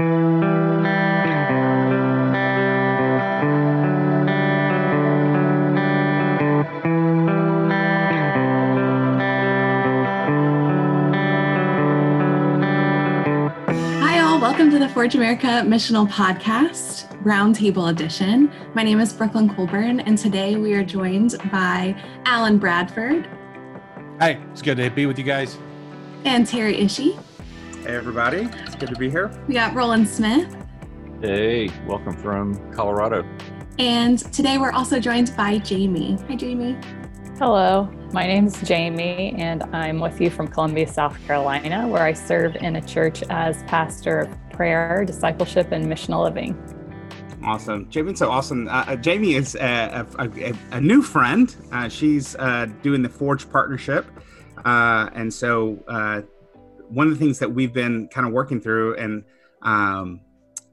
Hi all, welcome to the Forge America Missional Podcast, Roundtable Edition. My name is Brooklyn Colburn, and today we are joined by Alan Bradford. Hi, it's good to be with you guys. And Terry Ishii. Hey, everybody. It's good to be here. We got Roland Smith. Hey, welcome from Colorado. And today we're also joined by Jamie. Hi, Jamie. Hello, my name is Jamie, and I'm with you from Columbia, South Carolina, where I serve in a church as pastor of prayer, discipleship, and missional living. Awesome. Jamie's so awesome. Uh, uh Jamie is a, a, a new friend. Uh, she's uh, doing the Forge partnership. Uh, and so, uh, one of the things that we've been kind of working through and um,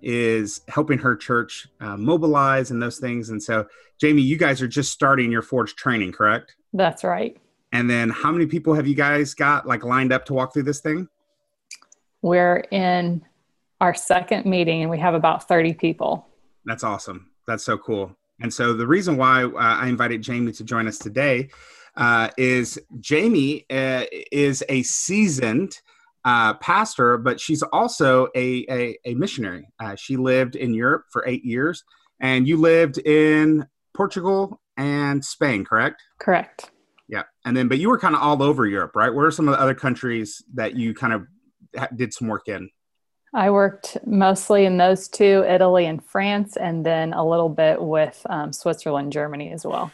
is helping her church mobilize and those things. And so, Jamie, you guys are just starting your Forge training, correct? That's right. And then how many people have you guys got like lined up to walk through this thing? We're in our second meeting and we have about 30 people. That's awesome. That's so cool. And so the reason why uh, I invited Jamie to join us today uh, is Jamie uh, is a seasoned uh, pastor, but she's also a, a, a missionary. Uh, she lived in Europe for eight years, and you lived in Portugal and Spain, correct? Correct. Yeah. And then, but you were kind of all over Europe, right? Where are some of the other countries that you kind of did some work in? I worked mostly in those two, Italy and France, and then a little bit with um, Switzerland, Germany as well.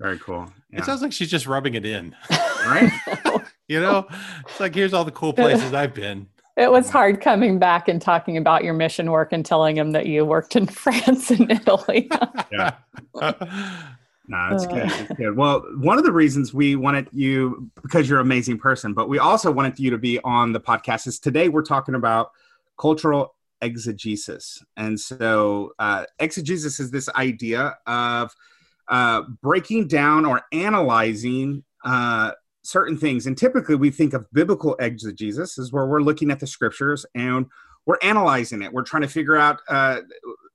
Very cool. Yeah. It sounds like she's just rubbing it in. right? you know, it's like, here's all the cool places I've been. It was hard coming back and talking about your mission work and telling him that you worked in France and Italy. yeah. No, it's good. It's good. Well, one of the reasons we wanted you, because you're an amazing person, but we also wanted you to be on the podcast is today we're talking about cultural exegesis. And so, uh, exegesis is this idea of uh, breaking down or analyzing uh, certain things. And typically, we think of biblical exegesis is where we're looking at the scriptures and we're analyzing it. We're trying to figure out uh,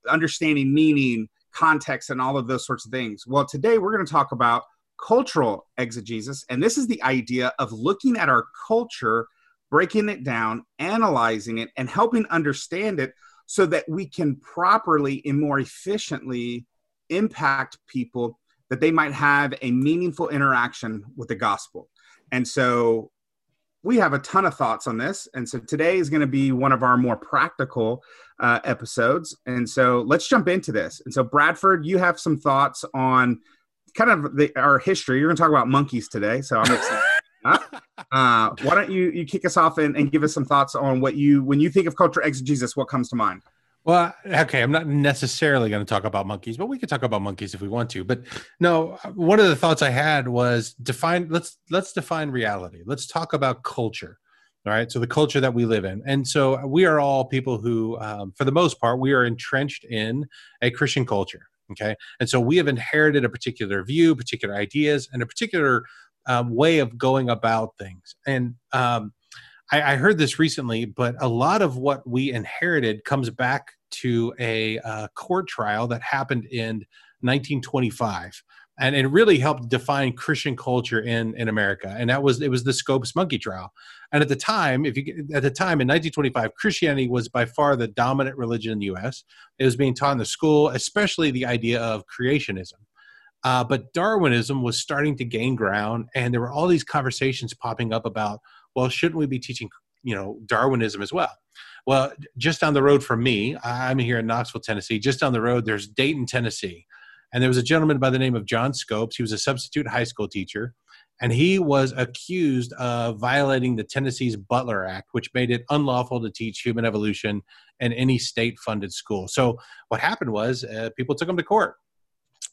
understanding meaning context and all of those sorts of things. Well, today we're going to talk about cultural exegesis, and this is the idea of looking at our culture, breaking it down, analyzing it, and helping understand it so that we can properly and more efficiently impact people that they might have a meaningful interaction with the gospel. And so we have a ton of thoughts on this. And so today is going to be one of our more practical uh, episodes. And so let's jump into this. And so, Bradford, you have some thoughts on kind of the, our history. You're going to talk about monkeys today. So I'm excited. uh, why don't you, you kick us off and, and give us some thoughts on what you, when you think of culture exegesis, what comes to mind? Well, okay, I'm not necessarily going to talk about monkeys, but we could talk about monkeys if we want to. But no, one of the thoughts I had was define let's let's define reality. Let's talk about culture. All right, so the culture that we live in, and so we are all people who, um, for the most part, we are entrenched in a Christian culture. Okay, and so we have inherited a particular view, particular ideas, and a particular um, way of going about things. And um, I, I, heard this recently, but a lot of what we inherited comes back to a uh, court trial that happened in 1925 and it really helped define christian culture in in america and that was it was the scopes monkey trial. And at the time if you at the time in 1925 christianity was by far the dominant religion in the us it was being taught in the school especially the idea of creationism. Uh, but darwinism was starting to gain ground and there were all these conversations popping up about well shouldn't we be teaching you know darwinism as well well, just down the road from me, I'm here in Knoxville, Tennessee. Just down the road, there's Dayton, Tennessee. And there was a gentleman by the name of John Scopes. He was a substitute high school teacher. And he was accused of violating the Tennessee's Butler Act, which made it unlawful to teach human evolution in any state funded school. So what happened was uh, people took him to court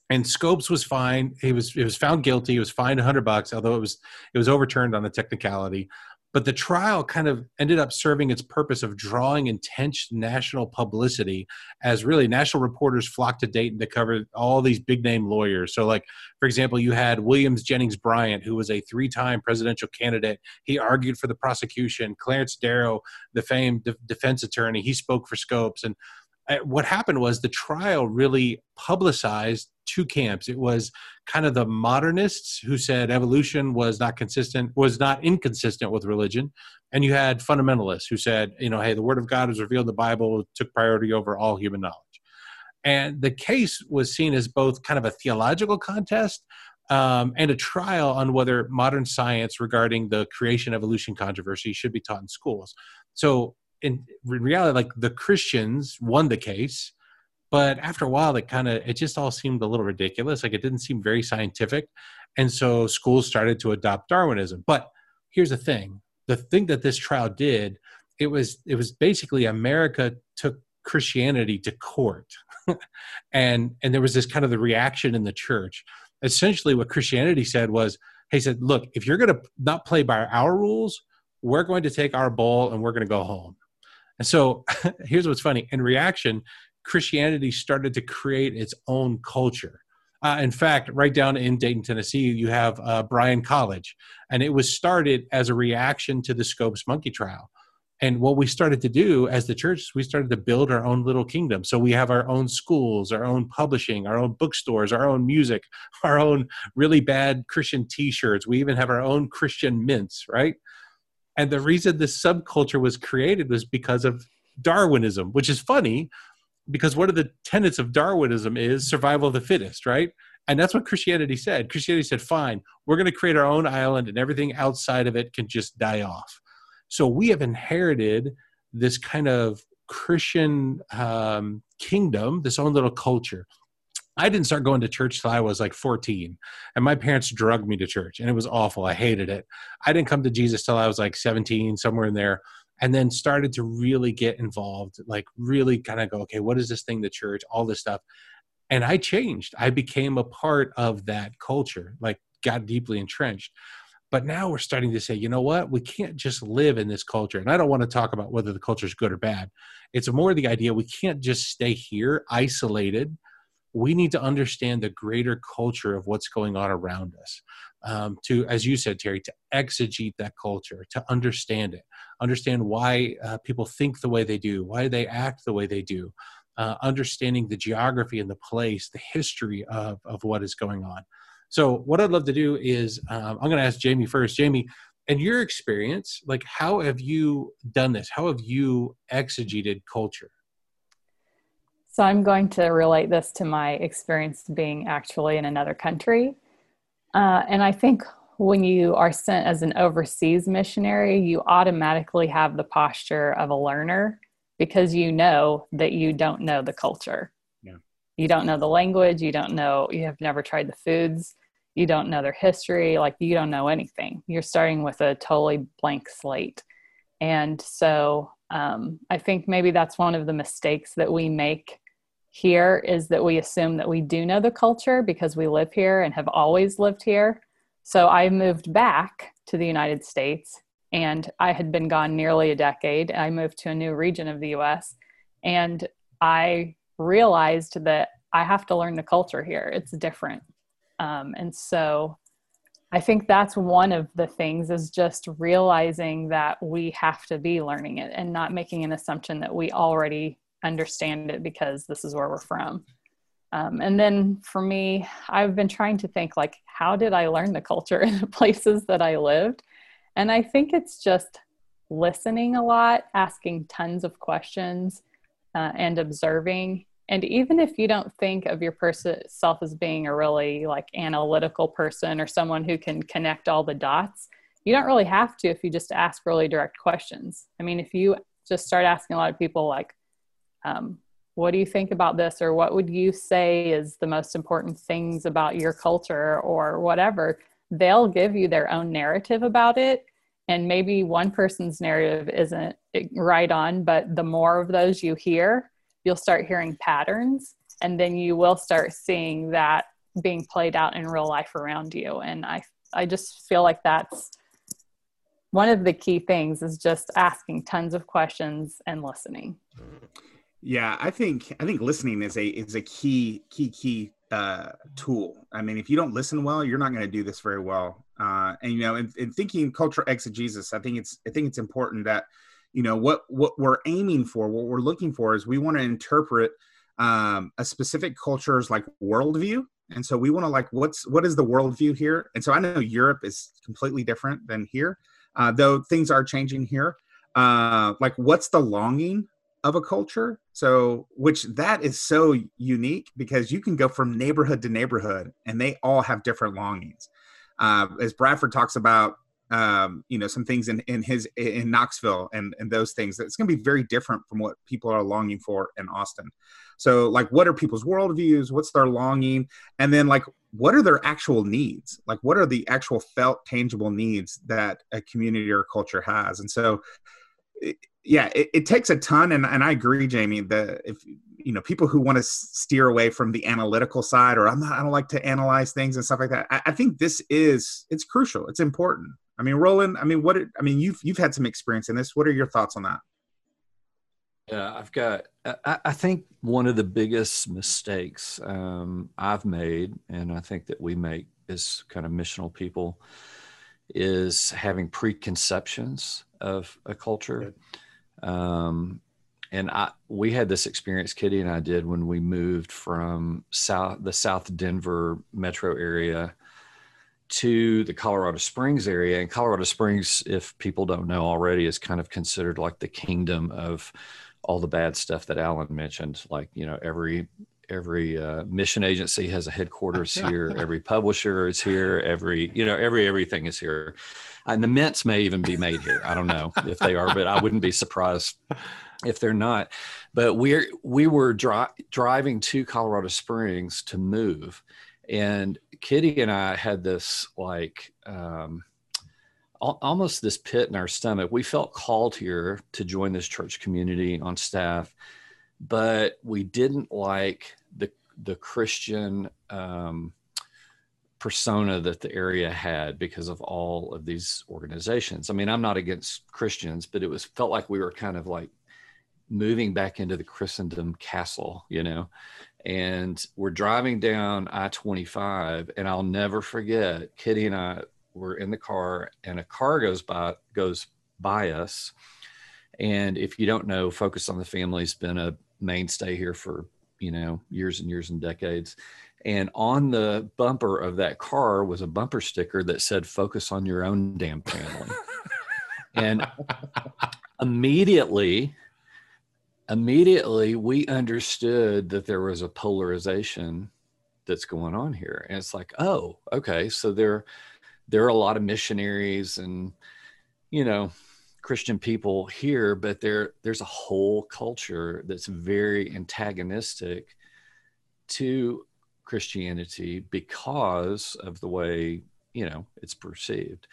and Scopes was fined. He was he was found guilty. He was fined 100 bucks, although it was it was overturned on a technicality. But the trial kind of ended up serving its purpose of drawing intense national publicity as really national reporters flocked to Dayton to cover all these big name lawyers. So, like, for example, you had Williams Jennings Bryan, who was a three time presidential candidate. He argued for the prosecution. Clarence Darrow, the famed de- defense attorney, he spoke for Scopes. And what happened was the trial really publicized two camps. It was kind of the modernists who said evolution was not consistent, was not inconsistent with religion. And you had fundamentalists who said, you know, hey, the word of God is revealed the Bible, took priority over all human knowledge. And the case was seen as both kind of a theological contest um, and a trial on whether modern science regarding the creation evolution controversy should be taught in schools. So, in reality, like the Christians won the case, but after a while it kind of it just all seemed a little ridiculous. Like it didn't seem very scientific. And so schools started to adopt darwinism. But here's the thing. The thing that this trial did it was it was basically america took christianity to court. And and there was this kind of the reaction in the church. Essentially what christianity said was he said look if you're going to not play by our rules we're going to take our ball and we're going to go home and so here's what's funny in reaction Christianity started to create its own culture. Uh, in fact, right down in Dayton, Tennessee, you have uh, Bryan College, and it was started as a reaction to the Scopes monkey trial. And what we started to do as the church, we started to build our own little kingdom. So we have our own schools, our own publishing, our own bookstores, our own music, our own really bad Christian t shirts. We even have our own Christian mints, right? And the reason this subculture was created was because of Darwinism, which is funny because one of the tenets of Darwinism is survival of the fittest, right? And that's what Christianity said. Christianity said, fine, we're going to create our own island and everything outside of it can just die off. So we have inherited this kind of Christian um, kingdom, this own little culture. I didn't start going to church till I was like 14, and my parents drugged me to church, and it was awful. I hated it. I didn't come to Jesus till I was like 17, somewhere in there and then started to really get involved like really kind of go okay what is this thing the church all this stuff? And i changed. I became a part of that culture like got deeply entrenched. But now we're starting to say you know what? We can't just live in this culture and i don't want to talk about whether the culture is good or bad. It's more the idea we can't just stay here isolated we need to understand the greater culture of what's going on around us um, to, as you said, Terry, to exegete that culture, to understand it, understand why uh, people think the way they do, why they act the way they do, uh, understanding the geography and the place, the history of, of what is going on. So, what I'd love to do is um, I'm going to ask Jamie first. Jamie, in your experience, like how have you done this? How have you exegeted culture? So, I'm going to relate this to my experience being actually in another country. Uh, and I think when you are sent as an overseas missionary, you automatically have the posture of a learner because you know that you don't know the culture. Yeah. You don't know the language, you don't know, you have never tried the foods, you don't know their history, like you don't know anything. You're starting with a totally blank slate. And so um, I think maybe that's one of the mistakes that we make here is that we assume that we do know the culture because we live here and have always lived here. So I moved back to the United States and I had been gone nearly a decade. I moved to a new region of the US and I realized that I have to learn the culture here. It's different. Um, and so I think that's one of the things is just realizing that we have to be learning it and not making an assumption that we already understand it because this is where we're from. Um, and then for me, I've been trying to think like, how did I learn the culture in the places that I lived? And I think it's just listening a lot, asking tons of questions, uh, and observing. And even if you don't think of yourself as being a really like analytical person or someone who can connect all the dots, you don't really have to if you just ask really direct questions. I mean, if you just start asking a lot of people like, um, what do you think about this or what would you say is the most important things about your culture or whatever they'll give you their own narrative about it and maybe one person's narrative isn't right on but the more of those you hear you'll start hearing patterns and then you will start seeing that being played out in real life around you and i i just feel like that's one of the key things is just asking tons of questions and listening. Yeah, I think I think listening is a is a key key key uh, tool. I mean, if you don't listen well, you're not going to do this very well. Uh, and you know, in, in thinking cultural exegesis, I think it's I think it's important that you know what what we're aiming for, what we're looking for is we want to interpret um, a specific culture's like worldview, and so we want to like what's what is the worldview here. And so I know Europe is completely different than here, uh, though things are changing here. Uh, like, what's the longing of a culture? So, which that is so unique because you can go from neighborhood to neighborhood, and they all have different longings. Uh, as Bradford talks about um, you know, some things in, in his in Knoxville and and those things. It's going to be very different from what people are longing for in Austin. So, like, what are people's worldviews? What's their longing? And then, like, what are their actual needs? Like, what are the actual felt, tangible needs that a community or culture has? And so, yeah, it, it, takes a ton. And, and I agree, Jamie, that if, you know, people who want to steer away from the analytical side or I'm not, I don't like to analyze things and stuff like that. I, I think this is, it's crucial. It's important. I mean, Roland, I mean, what, I mean, you've, you've had some experience in this. What are your thoughts on that? Yeah, I've got, I, I think one of the biggest mistakes um, I've made, and I think that we make as kind of missional people, is having preconceptions of a culture. Um, and I, we had this experience, Kitty and I did when we moved from South, the South Denver metro area to the Colorado Springs area. And Colorado Springs, if people don't know already, is kind of considered like the kingdom of all the bad stuff that Alan mentioned. Like, you know, every every uh, mission agency has a headquarters here every publisher is here every you know every everything is here and the mints may even be made here i don't know if they are but i wouldn't be surprised if they're not but we're we were dri- driving to colorado springs to move and Kitty and I had this like um, almost this pit in our stomach. We felt called here to join this church community on staff, but we didn't like the the Christian um, persona that the area had because of all of these organizations. I mean, I'm not against Christians, but it was felt like we were kind of like moving back into the Christendom castle, you know and we're driving down I 25, and I'll never forget Kitty and I were in the car, and a car goes by goes by us. And if you don't know, Focus on the Family's been a mainstay here for you know years and years and decades. And on the bumper of that car was a bumper sticker that said "Focus on your own damn family." and immediately immediately we understood that there was a polarization that's going on here and it's like oh okay so there there are a lot of missionaries and you know christian people here but there there's a whole culture that's very antagonistic to christianity because of the way you know it's perceived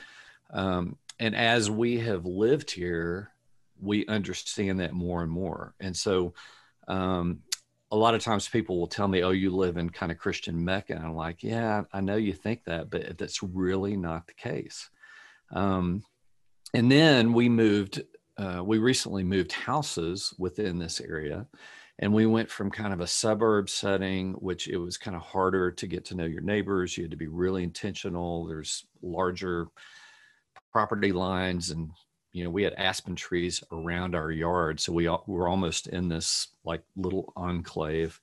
um, and as we have lived here we understand that more and more. And so, um, a lot of times people will tell me, "Oh, you live in kind of Christian Mecca," and I'm like, "Yeah, I know you think that, but that's really not the case." Um, and then we moved. Uh, we recently moved houses within this area, and we went from kind of a suburb setting, which it was kind of harder to get to know your neighbors. You had to be really intentional. There's larger property lines and you know, we had aspen trees around our yard, so we, we were almost in this like little enclave.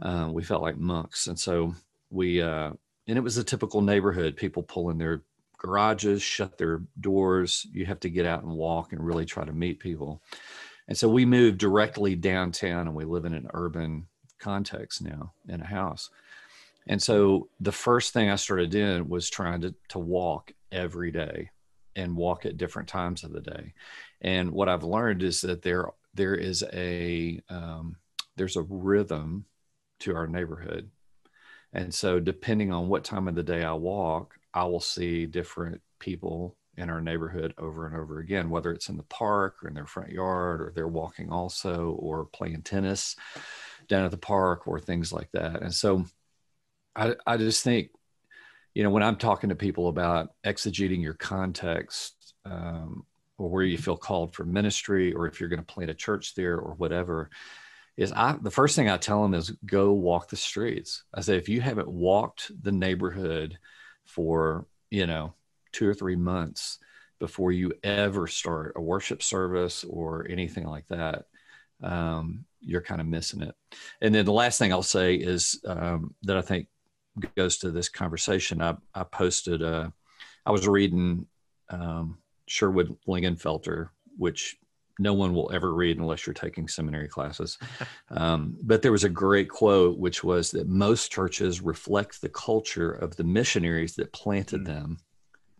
Uh, we felt like monks, and so we uh, and it was a typical neighborhood. People pull in their garages, shut their doors. You have to get out and walk and really try to meet people. And so we moved directly downtown, and we live in an urban context now in a house. And so the first thing I started doing was trying to to walk every day and walk at different times of the day. And what I've learned is that there there is a um, there's a rhythm to our neighborhood, and so depending on what time of the day I walk, I will see different people in our neighborhood over and over again, whether it's in the park or in their front yard, or they're walking also, or playing tennis down at the park, or things like that. And so I, I just think you know when i'm talking to people about exegeting your context um, or where you feel called for ministry, or if you're going to plant a church there or whatever, is I the first thing I tell them is go walk the streets. I say if you haven't walked the neighborhood for you know two or three months before you ever start a worship service or anything like that, um, you're kind of missing it. And then the last thing I'll say is um, that I think goes to this conversation. I, I posted, uh, I was reading um, Sherwood Lingenfelter, which no one will ever read unless you're taking seminary classes. Um, but there was a great quote, which was that most churches reflect the culture of the missionaries that planted mm-hmm. them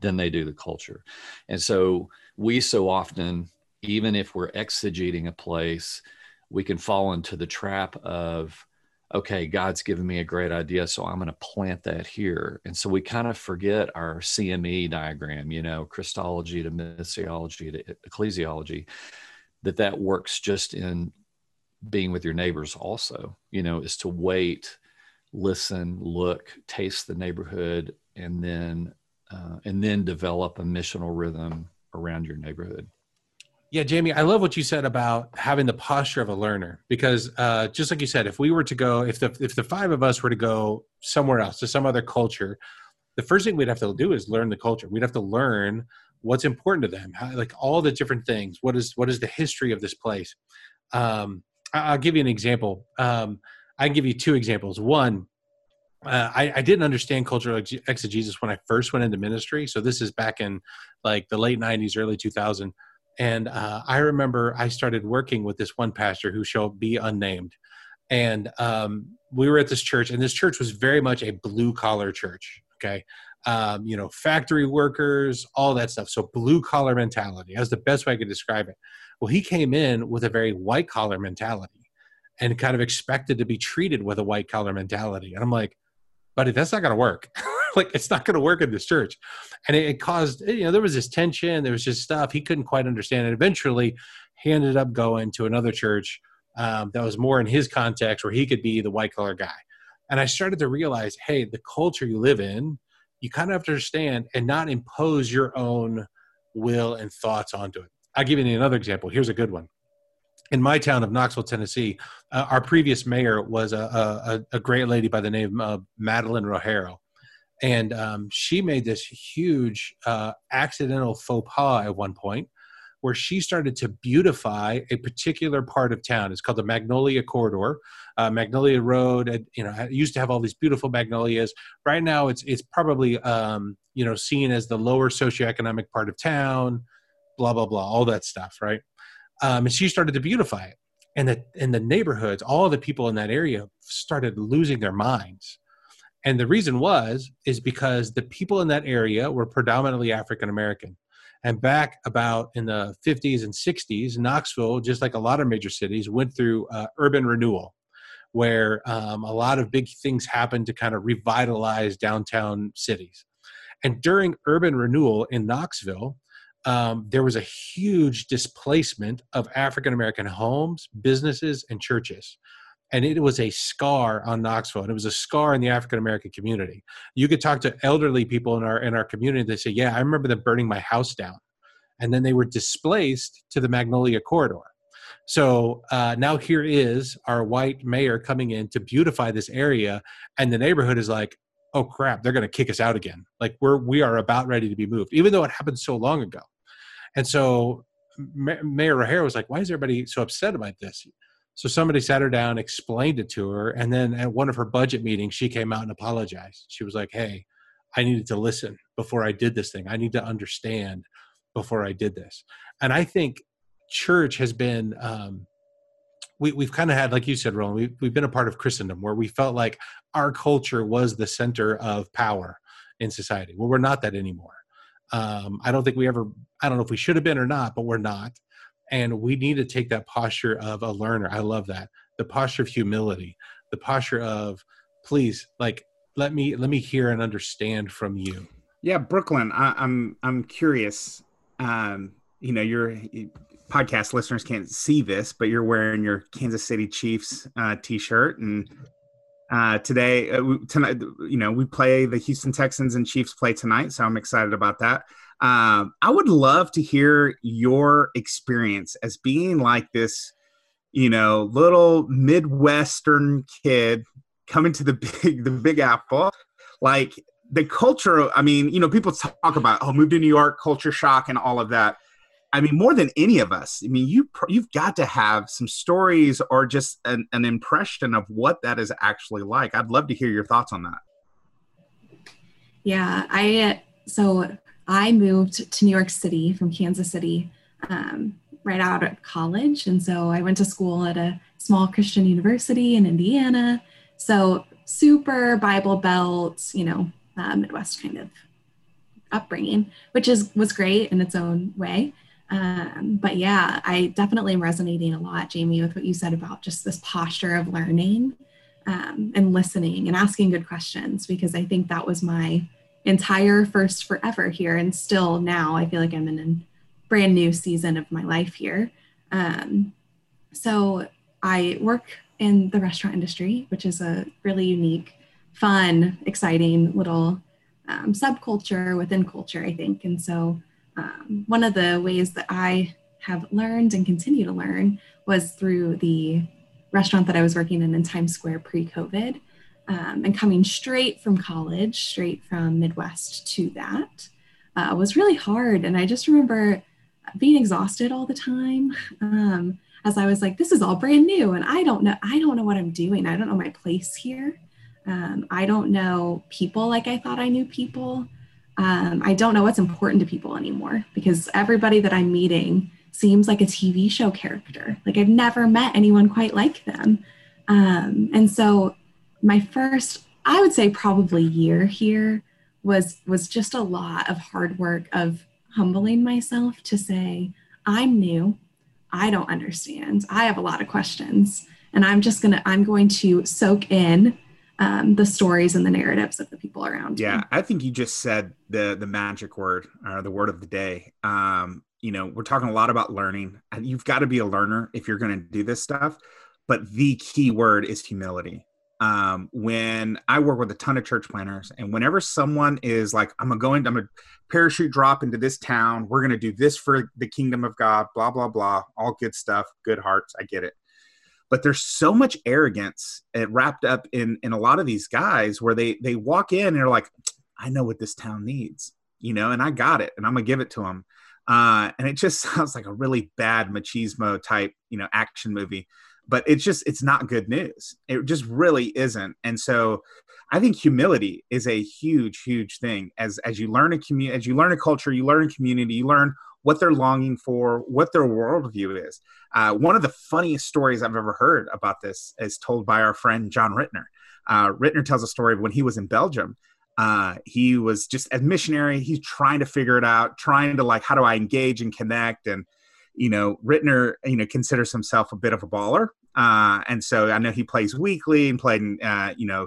than they do the culture. And so we so often, even if we're exegeting a place, we can fall into the trap of, okay, God's given me a great idea, so I'm going to plant that here. And so we kind of forget our CME diagram, you know, Christology to missiology to ecclesiology, that that works just in being with your neighbors also, you know, is to wait, listen, look, taste the neighborhood, and then uh, and then develop a missional rhythm around your neighborhood. Yeah, Jamie, I love what you said about having the posture of a learner because uh, just like you said, if we were to go, if the if the five of us were to go somewhere else to some other culture, the first thing we'd have to do is learn the culture. We'd have to learn what's important to them, how, like all the different things. What is what is the history of this place? Um, I'll give you an example. Um, I can give you two examples. One, uh, I, I, didn't understand cultural exegesis when I first went into ministry. So this is back in like the late '90s, early 2000. And uh, I remember I started working with this one pastor who shall be unnamed, and um, we were at this church, and this church was very much a blue collar church. Okay, um, you know, factory workers, all that stuff. So blue collar mentality. That's the best way I could describe it. Well, he came in with a very white collar mentality, and kind of expected to be treated with a white collar mentality. And I'm like, buddy, that's not going to work. like it's not going to work in this church. And it, it, caused, you know, there was this tension. There was just stuff he couldn't quite understand. And eventually he ended up going to another church um, that was more in his context where he could be the white collar guy. And I started to realize, hey, the culture you live in, you kind of have to understand and not impose your own will and thoughts onto it. I'll give you another example. Here's a good one in my town of Knoxville, Tennessee, uh, our previous mayor was a, a, a, great lady by the name of Madeline Rogero. And um, she made this huge uh, accidental faux pas at one point where she started to beautify a particular part of town. It's called the Magnolia Corridor. Uh, Magnolia Road, you know, used to have all these beautiful magnolias. Right now, it's it's probably um, you know seen as the lower socioeconomic part of town. Blah blah blah, all that stuff, right? Um, and she started to beautify it. And the in the neighborhoods all the people in that area started losing their minds. And the reason was is because the people in that area were predominantly african american. And back about in the 50s and 60s knoxville just like a lot of major cities went through uh, urban renewal where um, a lot of big things happened to kind of revitalize downtown cities. And during urban renewal in knoxville um, there was a huge displacement of African American homes, businesses, and churches. And it was a scar on Knoxville, and it was a scar in the African American community. You could talk to elderly people in our in our community. They say, "Yeah, I remember them burning my house down," and then they were displaced to the Magnolia Corridor. So uh, now here is our white mayor coming in to beautify this area, and the neighborhood is like, "Oh crap, they're going to kick us out again." Like we're we are about ready to be moved, even though it happened so long ago. And so Mayor Rogero was like, why is everybody so upset about this? So somebody sat her down, explained it to her, and then at one of her budget meetings, she came out and apologized. She was like, "Hey, I needed to listen before I did this thing. I need to understand before I did this." And I think church has been um, we, we've kind of had, like you said, Roland, we, we've been a part of Christendom where we felt like our culture was the center of power in society. Well, we're not that anymore. Um, I don't think we ever, I don't know if we should have been or not, but we're not. And we need to take that posture of a learner. I love that. The posture of humility, the posture of, please, like, let me let me hear and understand from you. Yeah, Brooklyn, I, I'm I'm curious. Um, you know, your podcast listeners can't see this, but you're wearing your Kansas City Chiefs uh, t-shirt, and uh, today, uh, tonight, you know, we play the Houston Texans and Chiefs play tonight, so I'm excited about that. Um, I would love to hear your experience as being like this, you know, little Midwestern kid coming to the big, the Big Apple. Like the culture. I mean, you know, people talk about oh, move to New York, culture shock, and all of that. I mean, more than any of us. I mean, you you've got to have some stories or just an, an impression of what that is actually like. I'd love to hear your thoughts on that. Yeah, I so I moved to New York City from Kansas City um, right out of college. And so I went to school at a small Christian university in Indiana. So super Bible Belt, you know, uh, Midwest kind of upbringing, which is was great in its own way. Um, but yeah, I definitely am resonating a lot, Jamie, with what you said about just this posture of learning um, and listening and asking good questions, because I think that was my entire first forever here and still now i feel like i'm in a brand new season of my life here. Um, so i work in the restaurant industry which is a really unique fun exciting little um, subculture within culture i think. And so um, one of the ways that i have learned and continue to learn was through the restaurant that i was working in in times square pre-covid um, and coming straight from college, straight from Midwest to that, uh, was really hard. And I just remember being exhausted all the time. Um, as I was like, this is all brand new, and I don't know, I don't know what I'm doing. I don't know my place here. Um, I don't know people like I thought I knew people. Um, I don't know what's important to people anymore because everybody that I'm meeting seems like a TV show character. Like I've never met anyone quite like them. Um, and so my first, I would say probably year here was was just a lot of hard work of humbling myself to say, I'm new. I don't understand. I have a lot of questions. And I'm just gonna, I'm going to soak in um, the stories and the narratives of the people around yeah i think you just said the the magic word or the word of the day. Um, you know we're talking a lot about learning. And you've got to be a learner if you're going to do this stuff but the key word is humility. Um, when I work with a ton of church planners, and whenever someone is like, I'm gonna go into, I'm gonna parachute drop into this town, we're gonna do this for the kingdom of God, blah, blah, blah, all good stuff, good hearts, I get it. But there's so much arrogance uh, wrapped up in in a lot of these guys where they they walk in and they're like, I know what this town needs, you know, and I got it, and I'm gonna give it to them. Uh, and it just sounds like a really bad machismo type, you know, action movie but it's just it's not good news. It just really isn't. And so i think humility is a huge huge thing. As as you learn a community as you learn a culture you learn a community you learn what they're longing for what their worldview is. Uh, one of the funniest stories i've ever heard about this is told by our friend john ritner. Uh, ritner tells a story of when he was in belgium uh, he was just a missionary. He's trying to figure it out trying to like how do i engage and connect? And you know, Ritner, you know, considers himself a bit of a baller. Uh, and so I know he plays weekly and played in, uh, you know,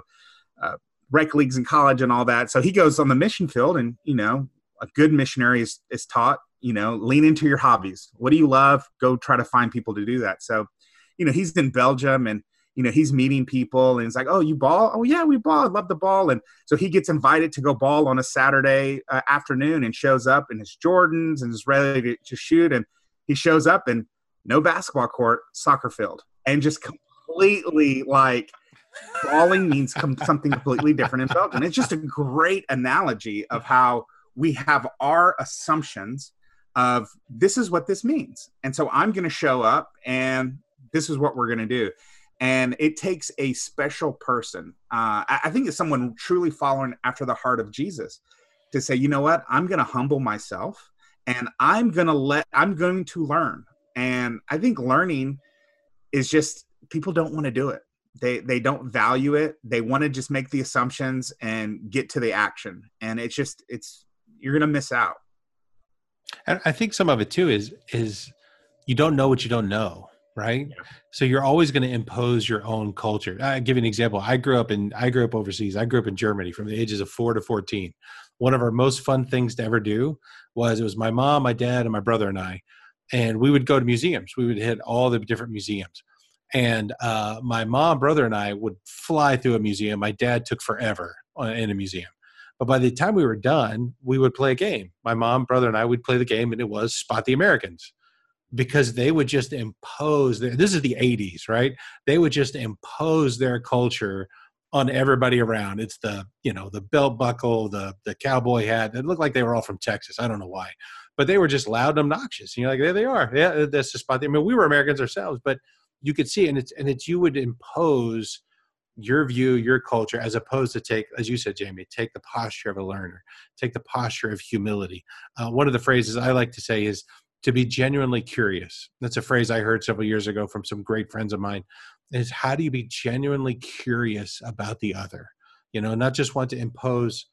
uh, rec leagues in college and all that. So he goes on the mission field and, you know, a good missionary is, is taught, you know, lean into your hobbies. What do you love? Go try to find people to do that. So, you know, he's in Belgium and, you know, he's meeting people and he's like, oh, you ball? Oh, yeah, we ball. I love the ball. And so he gets invited to go ball on a Saturday uh, afternoon and shows up in his Jordans and is ready to, to shoot. And he shows up and no basketball court, soccer field, and just completely like balling means com- something completely different in Belgium. It's just a great analogy of how we have our assumptions of this is what this means. And so I'm going to show up and this is what we're going to do. And it takes a special person. Uh, I, I think it's someone truly following after the heart of Jesus to say, you know what? I'm going to humble myself and i'm gonna let i'm going to learn. And i think learning is just people don't want to do it. They they don't value it. They want to just make the assumptions and get to the action. And it's just it's you're gonna miss out. And i think some of it too is is you don't know what you don't know right? Yeah. so you're always going to impose your own culture. I give you an example. I grew up in i grew up overseas. I grew up in germany from the ages of 4 to 14 one of our most fun things to ever do was it was my mom, my dad, and my brother and I, and we would go to museums. We would hit all the different museums. And uh, my mom, brother, and I would fly through a museum. My dad took forever in a museum, But by the time we were done, we would play a game. My mom, brother, and I would play the game, and it was Spot the Americans because they would just impose their, this is the 80s right they would just impose their culture on everybody around it's the you know the belt buckle the the cowboy hat it looked like they were all from texas i don't know why but they were just loud and obnoxious. You know, like there they are. Yeah, that's the spot. I mean, we were Americans ourselves, but you could see, and it's and it's you would impose your view, your culture, as opposed to take, as you said, Jamie, take the posture of a learner, take the posture of humility. Uh, one of the phrases I like to say is to be genuinely curious. That's a phrase I heard several years ago from some great friends of mine. Is how do you be genuinely curious about the other? You know, not just want to impose.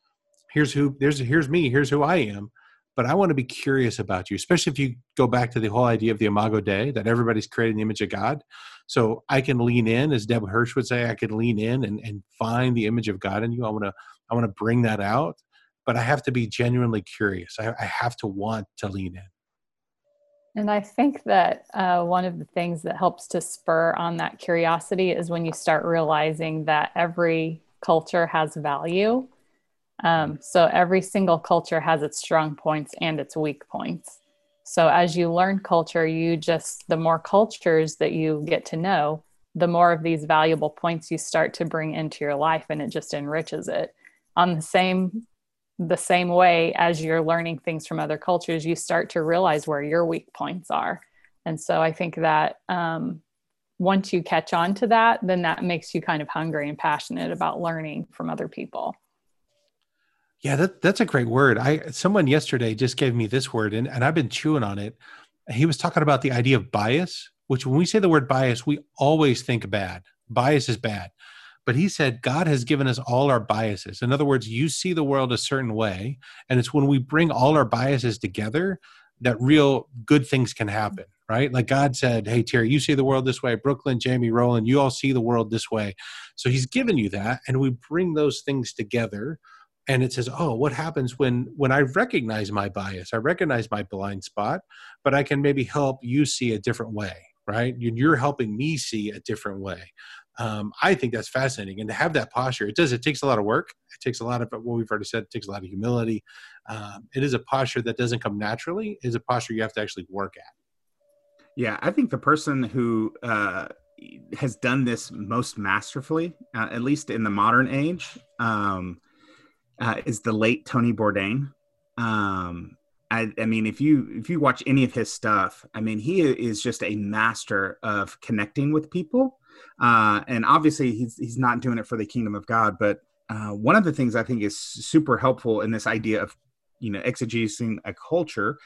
Here's who. There's here's me. Here's who I am but I want to be curious about you, especially if you go back to the whole idea of the Imago Dei, that everybody's created in the image of God. So I can lean in, as Deb Hirsch would say, I can lean in and, and find the image of God in you. I want to I want to bring that out, but I have to be genuinely curious. I, I have to want to lean in. And I think that uh, one of the things that helps to spur on that curiosity is when you start realizing that every culture has value um, so every single culture has its strong points and its weak points. So as you learn culture, you just, the more cultures that you get to know, the more of these valuable points you start to bring into your life and it just enriches it. On the same the same way as you're learning things from other cultures, you start to realize where your weak points are. And so I think that um, once you catch on to that, then that makes you kind of hungry and passionate about learning from other people. Yeah, that, that's a great word. I someone yesterday just gave me this word and, and I've been chewing on it. He was talking about the idea of bias, which when we say the word bias, we always think bad. Bias is bad. But he said God has given us all our biases. In other words, you see the world a certain way, and it's when we bring all our biases together that real good things can mm-hmm. happen, right? Like God said, Hey, Terry, you see the world this way. Brooklyn, Jamie, Roland, you all see the world this way. So he's given you that, and we bring those things together and it says oh what happens when when i recognize my bias i recognize my blind spot but i can maybe help you see a different way right you're helping me see a different way um, i think that's fascinating and to have that posture it does it takes a lot of work it takes a lot of what we've already said it takes a lot of humility um, it is a posture that doesn't come naturally it is a posture you have to actually work at yeah i think the person who uh, has done this most masterfully uh, at least in the modern age um, uh, is the late Tony Bourdain. Um, I, I, mean, if you if you watch any of his stuff, I mean, he is just a master of connecting with people. Uh, and obviously, he's he's not doing it for the kingdom of God. But uh, one of the things I think is super helpful in this idea of you know exegeting a culture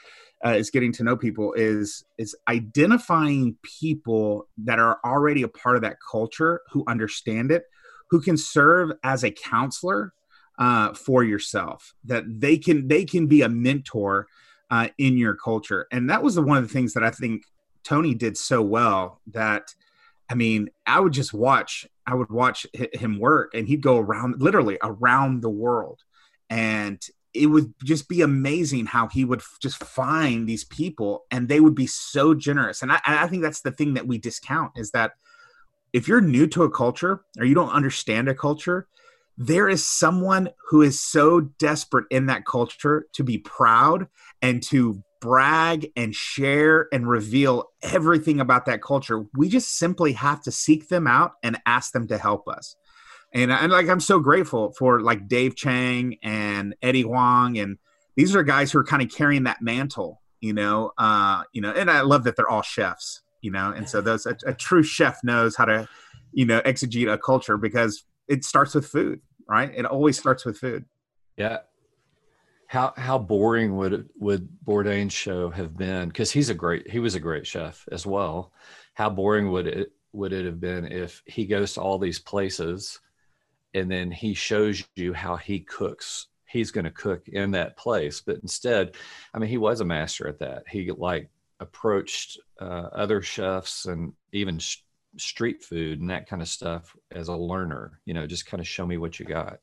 uh, is getting to know people is is identifying people that are already a part of that culture who understand it who can serve as a counselor uh, for yourself that they can they can be a mentor uh, in your culture and that was the, one of the things that i think tony did so well that i mean i would just watch i would watch him work and he'd go around literally around the world. And it would just be amazing how he would just find these people and they would be so generous. And I, I think that's the thing that we discount is that if you're new to a culture or you don't understand a culture there is someone who is so desperate in that culture to be proud and to brag and share and reveal everything about that culture. We just simply have to seek them out and ask them to help us. And, and like I'm so grateful for like Dave Chang and Eddie Huang and these are guys who are kind of carrying that mantle, you know. Uh, you know, and I love that they're all chefs, you know, and so those a, a true chef knows how to, you know, exegete a culture because it starts with food right? It always starts with food. Yeah. How how boring would would Bourdain's show have been? Because he's a great he was a great chef as well. How boring would it would it have been if he goes to all these places and then he shows you how he cooks he's going to cook in that place but instead i mean he was a master at that he like approached uh, other chefs and even sh- street food and that kind of stuff as a learner you know just kind of show me what you got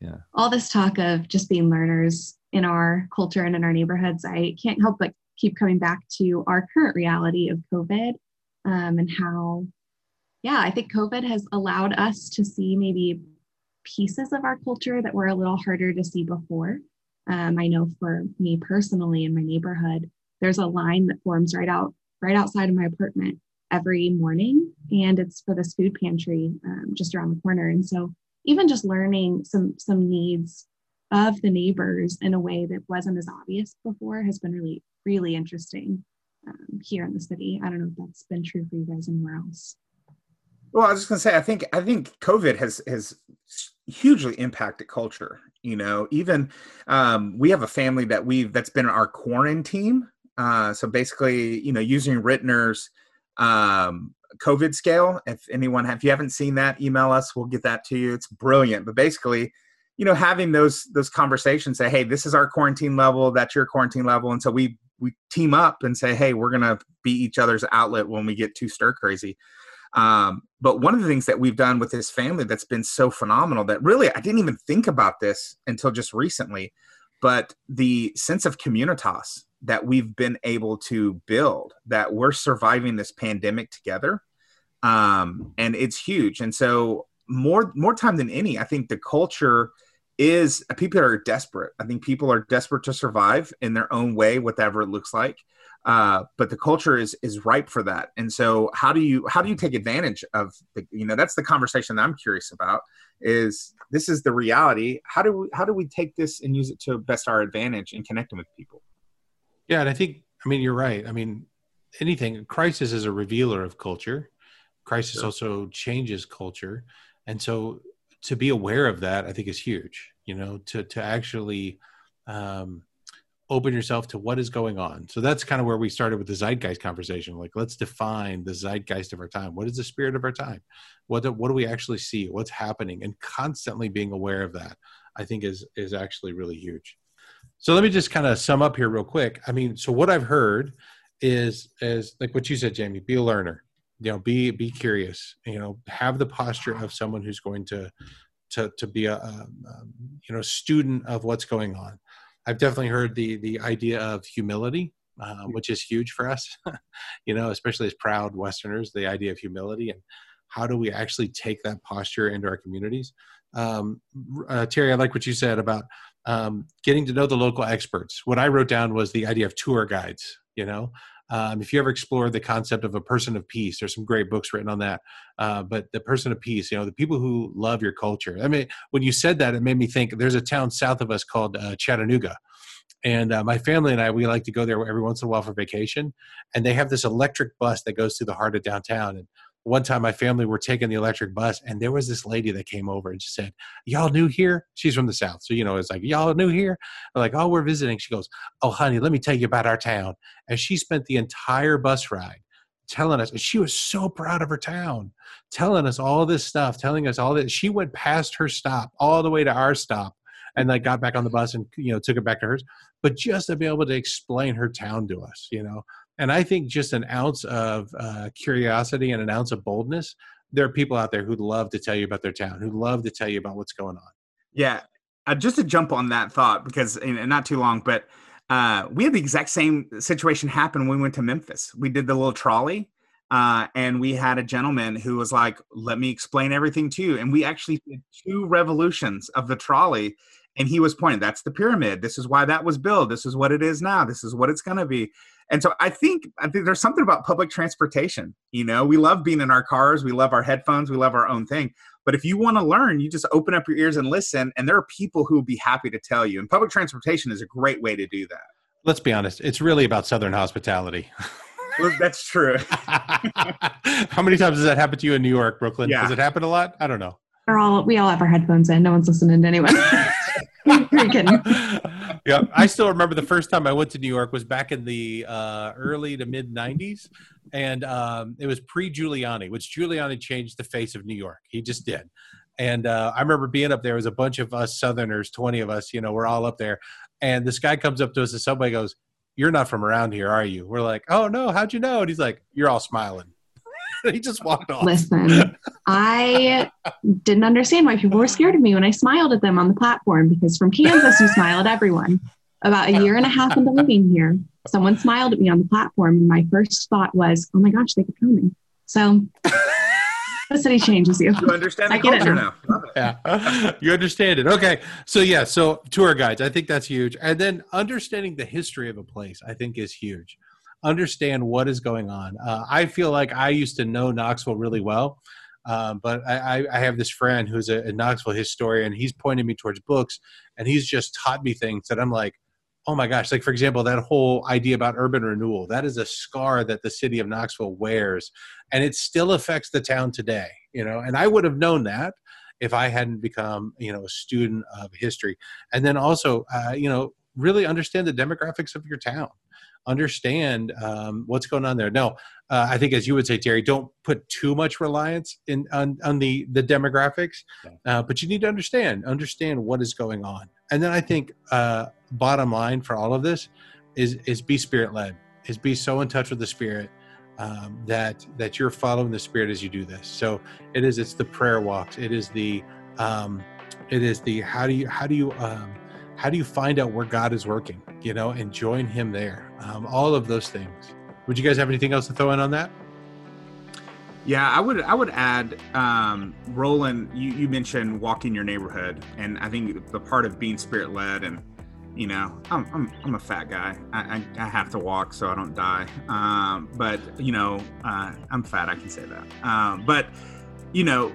yeah all this talk of just being learners in our culture and in our neighborhoods i can't help but keep coming back to our current reality of covid um, and how yeah i think covid has allowed us to see maybe pieces of our culture that were a little harder to see before. Um, I know for me personally in my neighborhood, there's a line that forms right out right outside of my apartment every morning, and it's for this food pantry um, just around the corner. And so even just learning some some needs of the neighbors in a way that wasn't as obvious before has been really really interesting um, here in the city. I don't know if that's been true for you guys anywhere else. Well, I was just gonna say, I think I think COVID has has hugely impacted culture. You know, even um, we have a family that we've that's been our quarantine. Uh, so basically, you know, using Ritner's um, COVID scale. If anyone, if you haven't seen that, email us. We'll get that to you. It's brilliant. But basically, you know, having those those conversations, say, hey, this is our quarantine level. That's your quarantine level, and so we we team up and say, hey, we're gonna be each other's outlet when we get too stir crazy. Um, but one of the things that we've done with this family that's been so phenomenal that really I didn't even think about this until just recently, but the sense of communitas that we've been able to build, that we're surviving this pandemic together, um, and it's huge. And so more more time than any, I think the culture is people are desperate. I think people are desperate to survive in their own way, whatever it looks like. Uh, but the culture is is ripe for that. And so how do you how do you take advantage of the you know that's the conversation that i'm curious about is this is the reality. How do we how do we take this and use it to best our advantage in connecting with people yeah and i think i mean you're right i mean anything crisis is a revealer of culture crisis sure. also changes culture and so to be aware of that i think is huge you know to to actually um open yourself to what is going on. So that's kind of where we started with the zeitgeist conversation. Like, let's define the zeitgeist of our time. What is the spirit of our time? What do, what do we actually see? What's happening? And constantly being aware of that, I think, is is actually really huge. So let me just kind of sum up here real quick. I mean, so what I've heard is is like what you said, Jamie. Be a learner. You know, be be curious. You know, have the posture of someone who's going to to to be a, a, a you know student of what's going on I've definitely heard the the idea of humility, uh, which is huge for us. you know, especially as proud Westerners, the idea of humility and how do we actually take that posture into our communities. Um, uh, Terry, I like what you said about um, getting to know the local experts. What I wrote down was the idea of tour guides. You know, um, if you ever explored the concept of a person of peace, there's some great books written on that. Uh, but the person of peace, you know, the people who love your culture. I mean, when you said that, it made me think there's a town south of us called uh, Chattanooga. And uh, my family and I, we like to go there every once in a while for vacation. And they have this electric bus that goes through the heart of downtown. And one time my family were taking the electric bus and there was this lady that came over and she said y'all new here? She's from the south. So you know it's like y'all new here? I'm like oh we're visiting. She goes oh honey let me tell you about our town. And she spent the entire bus ride telling us and she was so proud of her town telling us all this stuff telling us all this she went past her stop all the way to our stop and like got back on the bus and you know took it back to hers but just to be able to explain her town to us you know and I think just an ounce of uh, curiosity and an ounce of boldness, there are people out there who'd love to tell you about their town, who'd love to tell you about what's going on. Yeah. Uh, just to jump on that thought, because not too long, but uh, we had the exact same situation happen when we went to Memphis. We did the little trolley. Uh, and we had a gentleman who was like, "Let me explain everything to you." And we actually did two revolutions of the trolley, and he was pointing, "That's the pyramid. This is why that was built. This is what it is now. This is what it's going to be." And so I think I think there's something about public transportation. You know, we love being in our cars, we love our headphones, we love our own thing. But if you want to learn, you just open up your ears and listen. And there are people who will be happy to tell you. And public transportation is a great way to do that. Let's be honest; it's really about Southern hospitality. well, that's true. How many times does that happen to you in New York, Brooklyn? Yeah. Does it happen a lot? I don't know. We're all we all have our headphones in. No one's listening to anyone. yeah, I still remember the first time I went to New York was back in the uh, early to mid '90s, and um, it was pre Giuliani, which Giuliani changed the face of New York. He just did. And uh, I remember being up there. It was a bunch of us Southerners, twenty of us. You know, we're all up there, and this guy comes up to us. The subway goes, "You're not from around here, are you?" We're like, "Oh no, how'd you know?" And he's like, "You're all smiling." he just walked off. Listen, I didn't understand why people were scared of me when I smiled at them on the platform because from Kansas, you smile at everyone. About a year and a half into living here, someone smiled at me on the platform. And my first thought was, oh my gosh, they could kill me. So the city changes you. You understand the culture now. Yeah, you understand it. Okay, so yeah, so tour guides, I think that's huge, and then understanding the history of a place, I think, is huge. Understand what is going on. Uh, I feel like I used to know Knoxville really well, um, but I, I, have this friend who's a, a Knoxville historian. He's pointed me towards books, and he's just taught me things that I'm like, oh my gosh like for example that whole idea about urban renewal that is a scar that the city of knoxville wears and it still affects the town today you know and i would have known that if i hadn't become you know a student of history and then also uh, you know really understand the demographics of your town understand um, what's going on there. No uh, i think as you would say terry don't put too much reliance in on, on the the demographics uh, but you need to understand understand what is going on. And then i think uh, bottom line for all of this is is be spirit led is be so in touch with the spirit um, that that you're following the spirit as you do this. So it is it's the prayer walks. It is the um, it is the how do you how do you um, how do you find out where god is working you know and join him there um, all of those things would you guys have anything else to throw in on that yeah, I would I would add, um, Roland. You, you mentioned walking your neighborhood, and I think the part of being spirit led and you know, I'm, I'm, I'm a fat guy. I, I, I, have to walk so I don't die. Um, but, you know, uh, I'm fat. I can say that. Um, but, you know,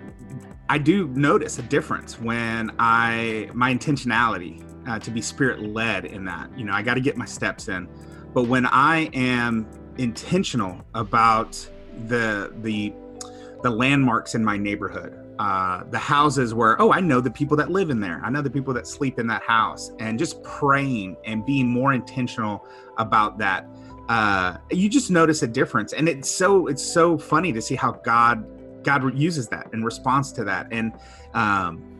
I do notice a difference when I, my intentionality uh, to be spirit led in that, you know, I got to get my steps in. But when I am intentional about the, the, the landmarks in my neighborhood, uh, the houses where oh i know the people that live in there. I know the people that sleep in that house. And just praying and being more intentional about that uh, you just notice a difference. And it's so it's so funny to see how god god uses that in response to that. And um,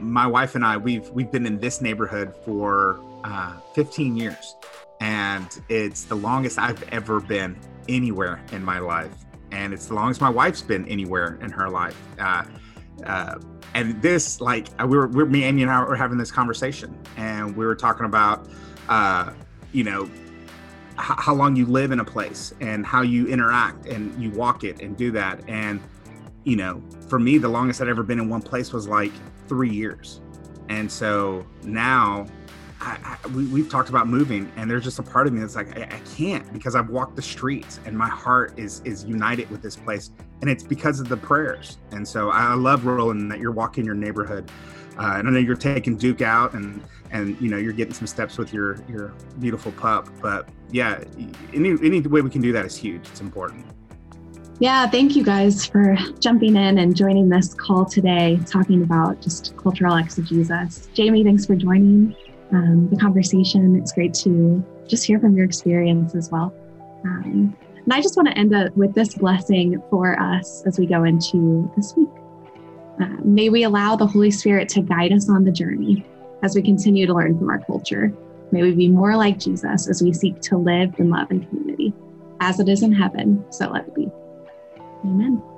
my wife and i we've we've been in this neighborhood for uh, 15 years and it's the longest i've ever been anywhere in my life and it's the longest my wife's been anywhere in her life uh, uh, and this, like, uh, we were, we were, me, Amy, and I were having this conversation, and we were talking about, uh, you know, how long you live in a place and how you interact and you walk it and do that. And, you know, for me, the longest I'd ever been in one place was like three years. And so now I, I, we, have talked about moving, and there's just a part of me that's like, I, I, can't because I've walked the streets, and my heart is is united with this place, and it's because of the prayers. And so I love Roland that you're walking your neighborhood, uh, and I know you're taking Duke out, and and you know you're getting some steps with your your beautiful pup. But yeah, any any way we can do that is huge. It's important. Yeah, thank you guys for jumping in and joining this call today, talking about just cultural exegesis. Jamie, thanks for joining um, the conversation. It's great to just hear from your experience as well. Um, and I just want to end up with this blessing for us as we go into this week. Uh, may we allow the Holy Spirit to guide us on the journey as we continue to learn from our culture. May we be more like Jesus as we seek to live in love and community. As it is in heaven, so let it be. Amen.